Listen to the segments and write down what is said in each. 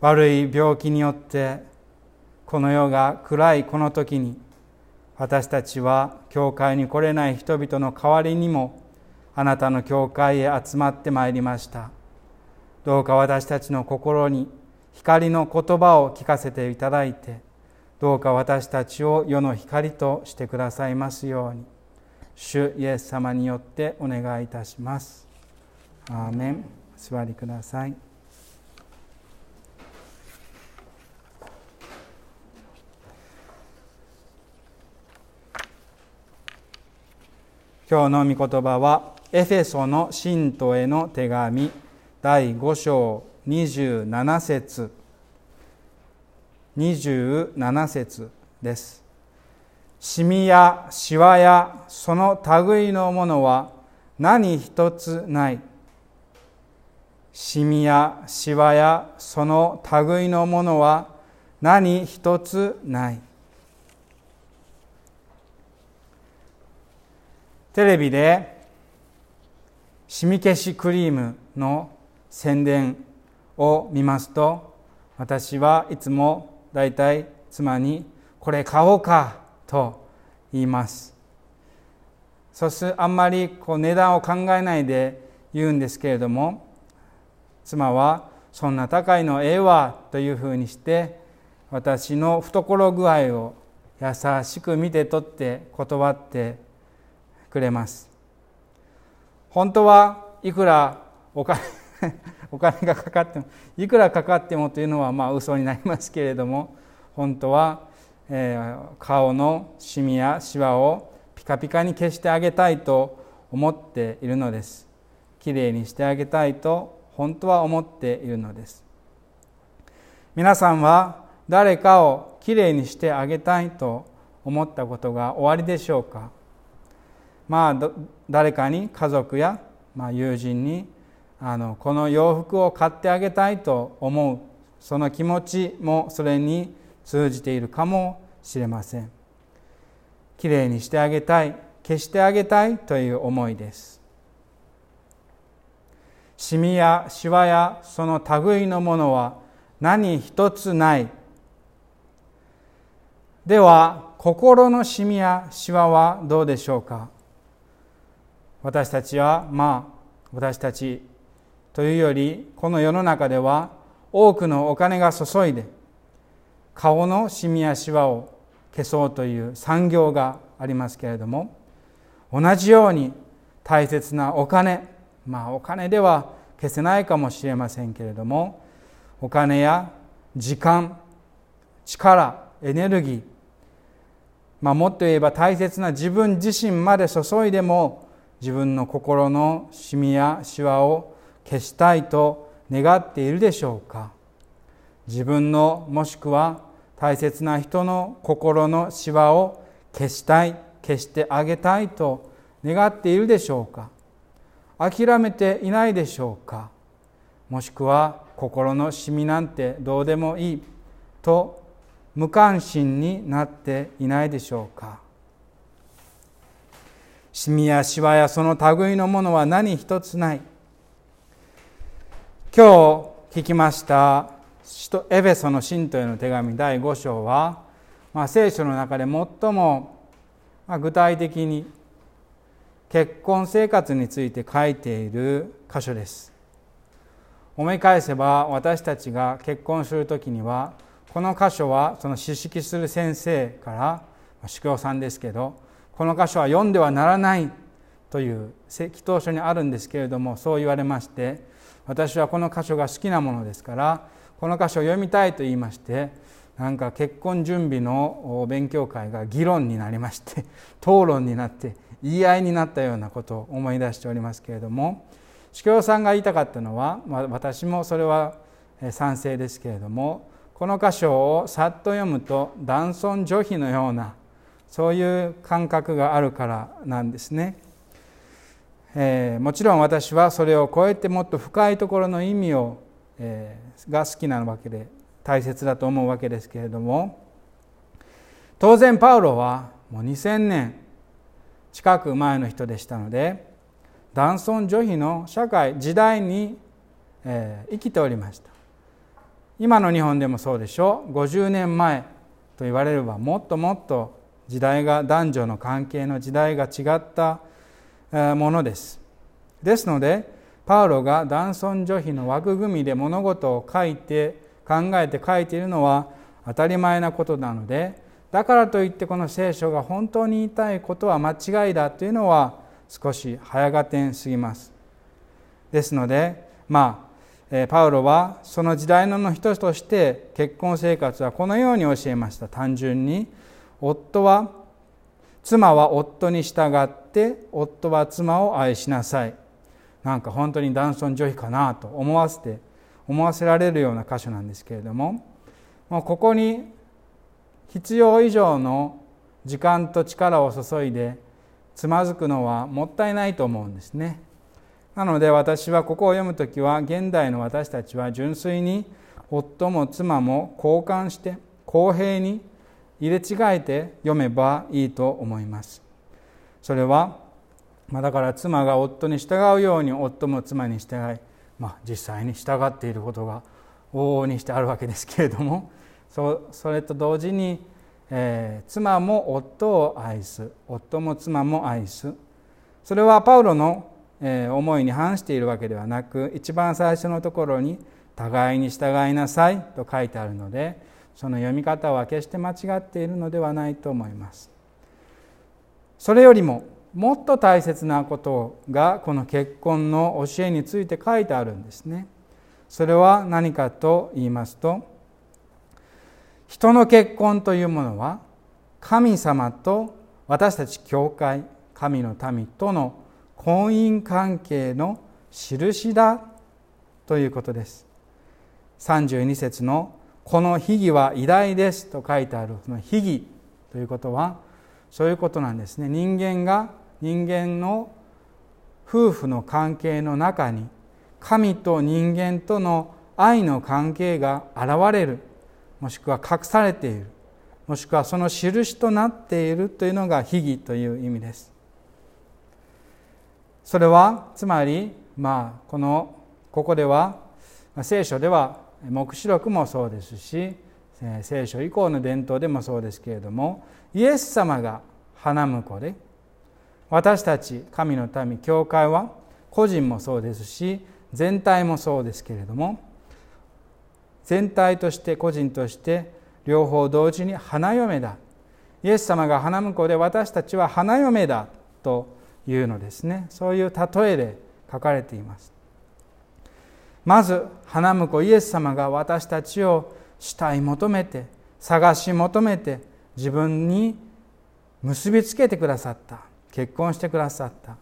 悪い病気によってこの世が暗いこの時に私たちは教会に来れない人々の代わりにもあなたの教会へ集まってまいりました。どうか私たちの心に光の言葉を聞かせていただいてどうか私たちを世の光としてくださいますように主イエス様によってお願いいたします。アーメン。座りください。今日の御言葉はエフェソの信徒への手紙第5章27節。27節です。シミやシワやその類のものは何一つない。シミやシワやその類のものは何一つない。テレビでシミ消しクリームの宣伝を見ますと私はいつもだいたい妻に「これ買おうか」と言います。そしてあんまりこう値段を考えないで言うんですけれども妻は「そんな高いのええわ」というふうにして私の懐具合を優しく見て取って断ってくれます。本当はいくらお金 お金がかかってもいくらかかってもというのはまあ嘘になりますけれども本当は、えー、顔のシミやシワをピカピカに消してあげたいと思っているのです。きれいにしてあげたいと本当は思っているのです。皆さんは誰かをきれいにしてあげたいと思ったことがおありでしょうか？まあ誰かに家族や、まあ、友人にあのこの洋服を買ってあげたいと思うその気持ちもそれに通じているかもしれません。きれいにしてあげたい消してあげたいという思いです。シミやシワやその類のものは何一つない。では心のシミやシワはどうでしょうか？私たちはまあ私たちというよりこの世の中では多くのお金が注いで顔のシミやシワを消そうという産業がありますけれども同じように大切なお金まあお金では消せないかもしれませんけれどもお金や時間力エネルギー、まあ、もっと言えば大切な自分自身まで注いでも自分の心のシミやシワを消したいと願っているでしょうか？自分のもしくは大切な人の心のシワを消したい消してあげたいと願っているでしょうか？諦めていないでしょうか？もしくは心のシミなんてどうでもいいと無関心になっていないでしょうか？シミやシワやその類のものは何一つない。今日聞きましたエベソの信徒への手紙第5章は、まあ、聖書の中で最も具体的に結婚生活について書いている箇所です。思い返せば私たちが結婚する時にはこの箇所はその指識する先生から主教さんですけどこの箇所は読んではならないという祈祷書にあるんですけれどもそう言われまして私はこの箇所が好きなものですからこの箇所を読みたいと言いましてなんか結婚準備の勉強会が議論になりまして討論になって言い合いになったようなことを思い出しておりますけれども司教さんが言いたかったのは私もそれは賛成ですけれどもこの箇所をさっと読むと男尊女卑のようなそういう感覚があるからなんですね。えー、もちろん私はそれを超えてもっと深いところの意味を、えー、が好きなわけで大切だと思うわけですけれども。当然パウロはもう2000年近く前の人でしたので男尊女卑の社会時代に、えー、生きておりました。今の日本でもそうでしょう。50年前と言われればもっともっと時代が男女の関係の時代が違ったものです。ですのでパウロが男尊女卑の枠組みで物事を書いて考えて書いているのは当たり前なことなのでだからといってこの聖書が本当に言いたいことは間違いだというのは少し早がてんすぎます。ですのでまあパウロはその時代の一つとして結婚生活はこのように教えました。単純に夫は妻は夫に従って夫は妻を愛しなさいなんか本当に男尊女卑かなと思わせて思わせられるような箇所なんですけれどももうここに必要以上の時間と力を注いでつまずくのはもったいないと思うんですね。なので私はここを読む時は現代の私たちは純粋に夫も妻も交換して公平に入れ違えて読めばいいと思います。それは、まあ、だから妻が夫に従うように夫も妻に従い、まあ、実際に従っていることが往々にしてあるわけですけれども それと同時に、えー、妻も夫を愛す夫も妻も愛すそれはパウロの、えー、思いに反しているわけではなく一番最初のところに「互いに従いなさい」と書いてあるのでその読み方は決して間違っているのではないと思います。それよりももっと大切なことがこの結婚の教えについて書いてあるんですね。それは何かと言いますと人の結婚というものは神様と私たち教会神の民との婚姻関係の印だということです32節の「この秘義は偉大です」と書いてあるその秘義ということはそういうことなんですね。人間が人間の夫婦の関係の中に神と人間との愛の関係が現れるもしくは隠されているもしくはその印となっているというのが秘義という意味です。それはつまりまあこのここでは聖書では黙示録もそうですし聖書以降の伝統でもそうですけれどもイエス様が花婿で私たち神の民教会は個人もそうですし全体もそうですけれども全体として個人として両方同時に花嫁だ。イエス様が花婿で私たちは花嫁だというのですね。そういう例えで書かれています。まず花婿イエス様が私たちを慕い求めて探し求めて自分に結びつけてくださった。結婚してくださった。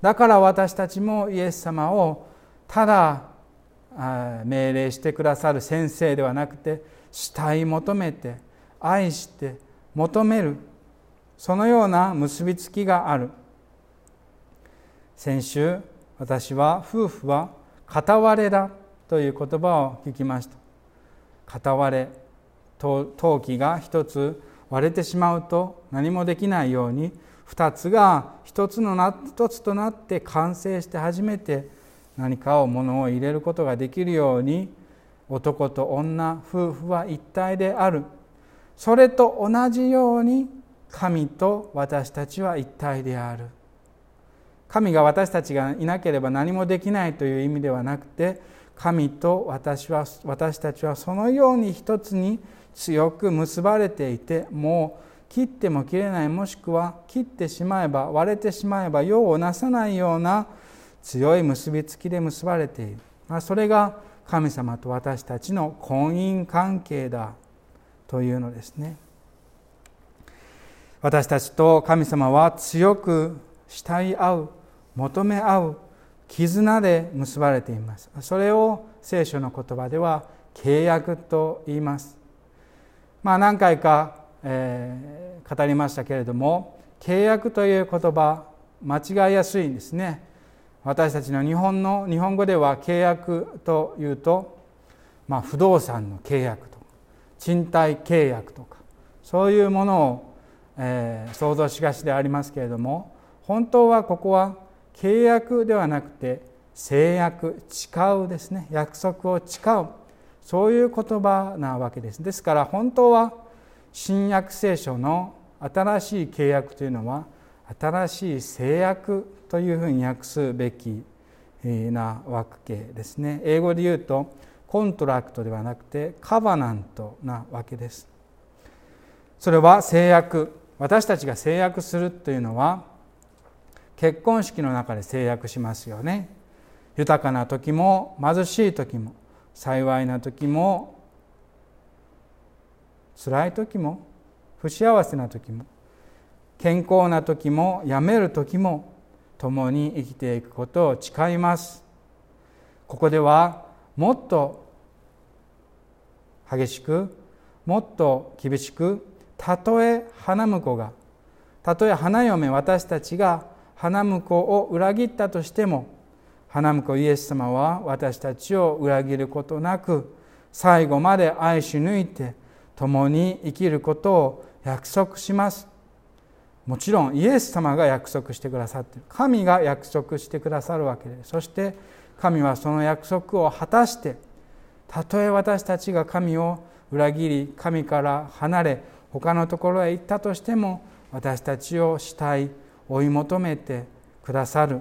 だから私たちもイエス様をただ命令してくださる先生ではなくて慕い求めて愛して求める。そのような結びつきがある。先週私は夫婦は片割れだという言葉を聞きました。片割れ陶器が一つ割れてしまうと何もできないように二つが一つのな一つとなって完成して初めて何かを物を入れることができるように男と女夫婦は一体である。それと同じように神と私たちは一体である。神が私たちがいなければ何もできないという意味ではなくて神と私は私たちはそのように一つに強く結ばれていてもう切っても切れないもしくは切ってしまえば割れてしまえば用をなさないような強い結びつきで結ばれている、あ、それが神様と私たちの婚姻関係だというのですね。私たちと神様は強く慕い合う求め合う絆で結ばれています。それを聖書の言葉では契約と言います。まあ何回か、えー、語りましたけれども契約という言葉間違いやすいんですね。私たちの日本の日本語では契約というと、まあ、不動産の契約とか賃貸契約とかそういうものを、えー、想像しがちでありますけれども本当はここは契約ではなくて制約誓うですね。約束を誓う。そういう言葉なわけです。ですから本当は新約聖書の新しい契約というのは新しい誓約というふうに訳すべきなわけですね。英語で言うと contract ではなくて covenant なわけです。それは誓約。私たちが誓約するというのは結婚式の中で誓約しますよね。豊かな時も貧しい時も幸いな時も辛い時も不幸せな時も健康な時も病める時も共に生きていくことを誓います。ここではもっと激しくもっと厳しくたとえ花婿がたとえ花嫁私たちが花婿を裏切ったとしても花婿イエス様は私たちを裏切ることなく最後まで愛し抜いて共に生きることを約束します。もちろんイエス様が約束してくださってる。神が約束してくださるわけで。そして神はその約束を果たしてたとえ私たちが神を裏切り神から離れ他のところへ行ったとしても私たちを慕い追い求めてくださる。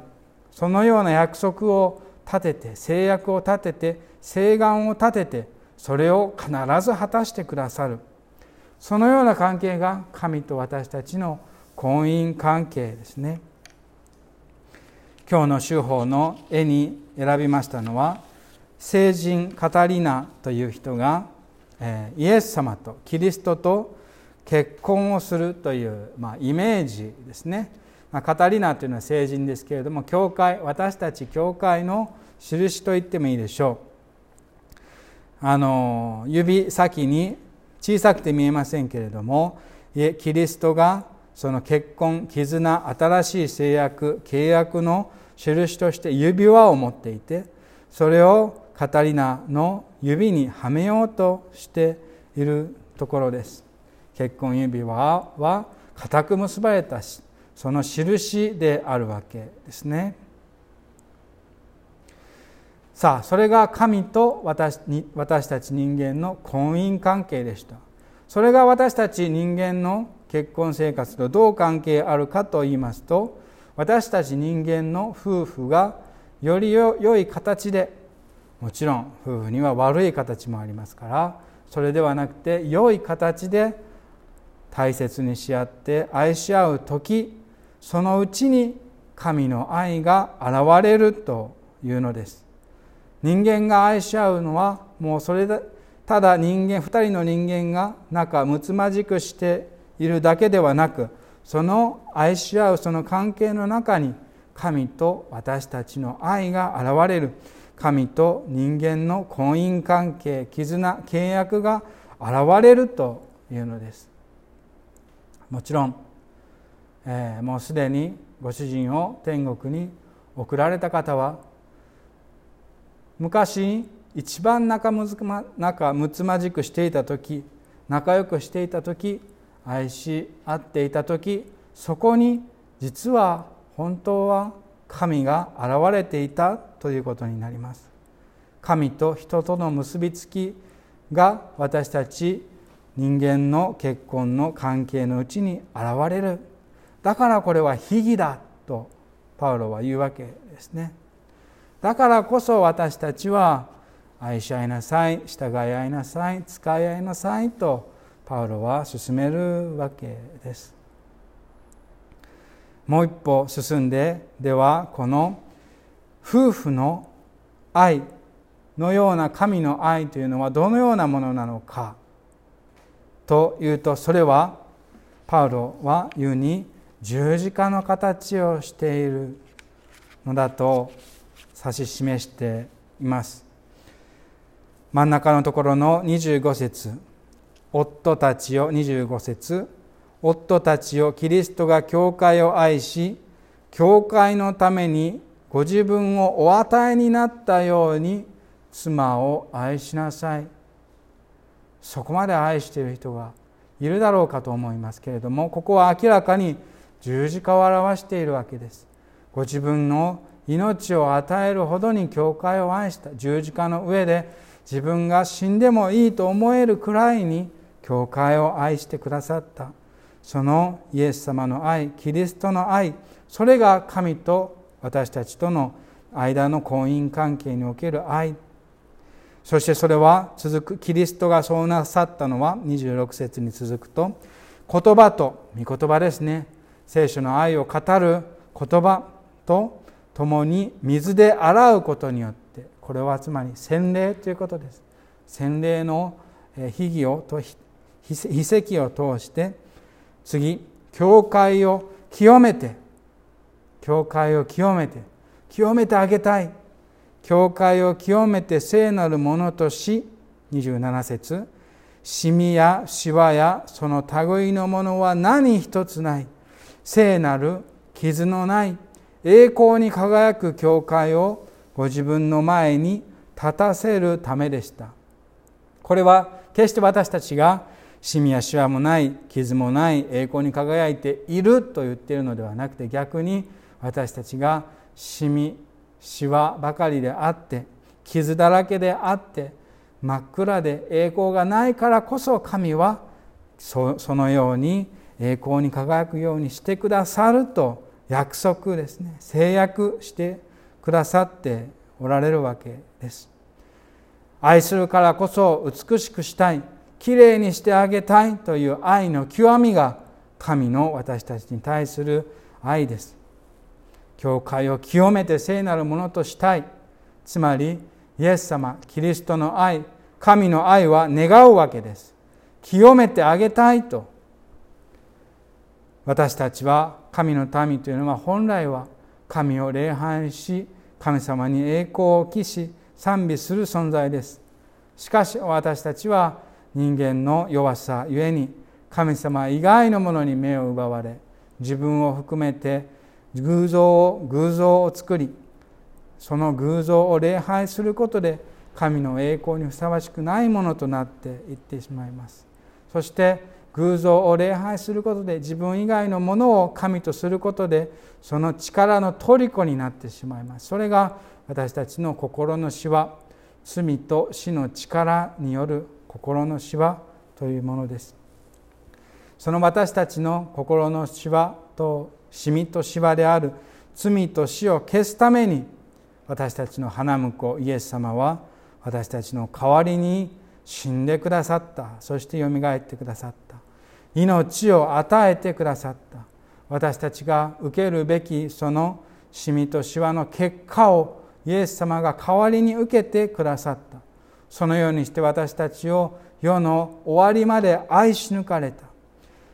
そのような約束を立てて制約を立てて誓願を立ててそれを必ず果たしてくださる。そのような関係が神と私たちの婚姻関係ですね。今日の手法の絵に選びましたのは聖人カタリナという人がイエス様とキリストと結婚をするという、まあ、イメージですね。まあ、カタリナというのは聖人ですけれども教会私たち教会の印と言ってもいいでしょう。あの指先に小さくて見えませんけれどもキリストがその結婚絆新しい制約契約の印として指輪を持っていてそれをカタリナの指にはめようとしているところです。結婚指輪は固く結ばれたその印であるわけですね。さあそれが神と私に私たち人間の婚姻関係でした。それが私たち人間の結婚生活とどう関係あるかと言いますと私たち人間の夫婦がより良い形でもちろん夫婦には悪い形もありますからそれではなくて良い形で大切にし合って愛し合う時そのうちに神の愛が現れるというのです。人間が愛し合うのはもうそれでただ人間2人の人間が仲睦まじくしているだけではなくその愛し合うその関係の中に神と私たちの愛が現れる。神と人間の婚姻関係絆契約が現れるというのです。もちろんえー、もうすでにご主人を天国に送られた方は昔一番仲むずま仲睦まじくしていた時仲良くしていた時愛し合っていた時そこに実は本当は神が現れていたということになります。神と人との結びつきが私たち人間の結婚の関係のうちに現れる。だからこれは秘儀だとパウロは言うわけですね。だからこそ私たちは愛し合いなさい従い合いなさい使い合いなさいとパウロは進めるわけです。もう一歩進んでではこの夫婦の愛のような神の愛というのはどのようなものなのかというとそれはパウロは言うに十字架の形をしているのだと指し示しています。真ん中のところの25節夫たちを25節夫たちをキリストが教会を愛し教会のためにご自分をお与えになったように妻を愛しなさい。そこまで愛している人がいるだろうかと思いますけれどもここは明らかに十字架を表しているわけです。ご自分の命を与えるほどに教会を愛した。十字架の上で自分が死んでもいいと思えるくらいに教会を愛してくださった。そのイエス様の愛キリストの愛それが神と私たちとの間の婚姻関係における愛。そしてそれは続くキリストがそうなさったのは26節に続くと言葉と御言葉ですね。聖書の愛を語る言葉と共に水で洗うことによってこれはつまり洗礼ということです。洗礼の秘義をと秘跡を通して次教会を清めて教会を清めて清めてあげたい。教会を清めて聖なるものとし27節シミやシワやその類のものは何一つない。聖なる傷のない栄光に輝く教会をご自分の前に立たせるためでした。これは決して私たちがシミやシワもない傷もない栄光に輝いていると言っているのではなくて逆に私たちがシミシワばかりであって傷だらけであって真っ暗で栄光がないからこそ神はそのように栄光に輝くようにしてくださると約束ですね。制約してくださっておられるわけです。愛するからこそ美しくしたい。きれいにしてあげたいという愛の極みが神の私たちに対する愛です。教会を清めて聖なるものとしたい。つまりイエス様キリストの愛神の愛は願うわけです。清めてあげたいと。私たちは神の民というのは本来は神を礼拝し神様に栄光を期し賛美する存在です。しかし私たちは人間の弱さゆえに神様以外のものに目を奪われ自分を含めて偶像を偶像を作りその偶像を礼拝することで神の栄光にふさわしくないものとなっていってしまいます。そして偶像を礼拝することで自分以外のものを神とすることでその力の虜になってしまいます。それが私たちの心のしわ。罪と死の力による心のしわというものです。その私たちの心のしわとしみとしわである罪と死を消すために私たちの花婿イエス様は私たちの代わりに死んでくださった。そしてよみがえってくださった。命を与えてくださった。私たちが受けるべきそのシミとシワの結果をイエス様が代わりに受けてくださった。そのようにして私たちを世の終わりまで愛し抜かれた。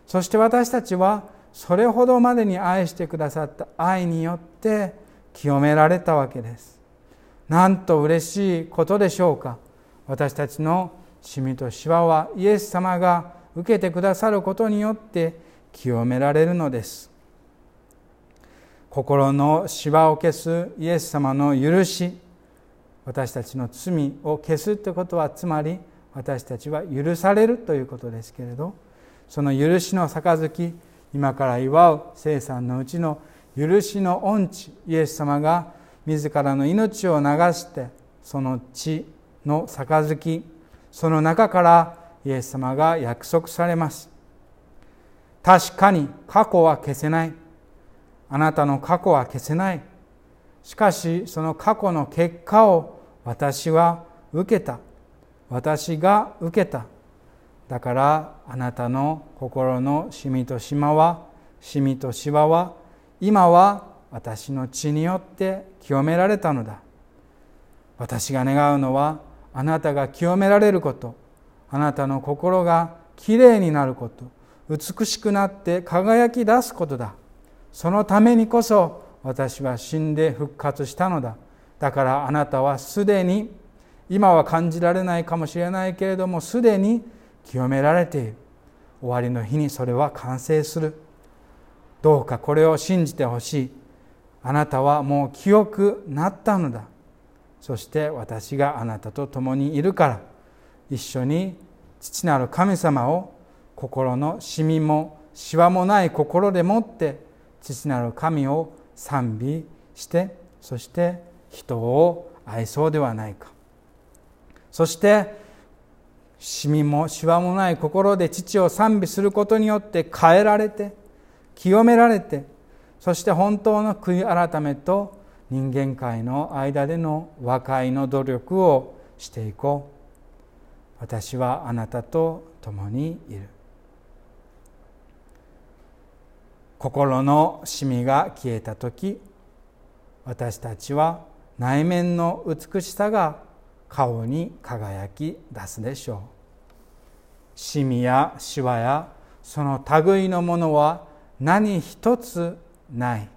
そして私たちはそれほどまでに愛してくださった。愛によって清められたわけです。なんと嬉しいことでしょうか。私たちのシミとシワはイエス様が受けてくださることによって清められるのです。心のしわを消すイエス様の許し私たちの罪を消すということはつまり私たちは許されるということですけれどその許しの杯今から祝う聖餐のうちの許しの恩地イエス様が自らの命を流してその血の杯その中からイエス様が約束されます。確かに過去は消せない。あなたの過去は消せない。しかしその過去の結果を私は受けた。私が受けた。だからあなたの心のしみとしまはしみとしわは今は私の血によって清められたのだ。私が願うのはあなたが清められること。あなたの心がきれいになること。美しくなって輝き出すことだ。そのためにこそ私は死んで復活したのだ。だからあなたはすでに今は感じられないかもしれないけれどもすでに清められている。終わりの日にそれは完成する。どうかこれを信じてほしい。あなたはもう清くなったのだ。そして私があなたと共にいるから。一緒に父なる神様を心のしみもしわもない心でもって父なる神を賛美してそして人を愛そうではないか。そしてしみもしわもない心で父を賛美することによって変えられて清められてそして本当の悔い改めと人間界の間での和解の努力をしていこう。私はあなたと共にいる。心のしみが消えた時私たちは内面の美しさが顔に輝き出すでしょう。シミやシワやその類のものは何一つない。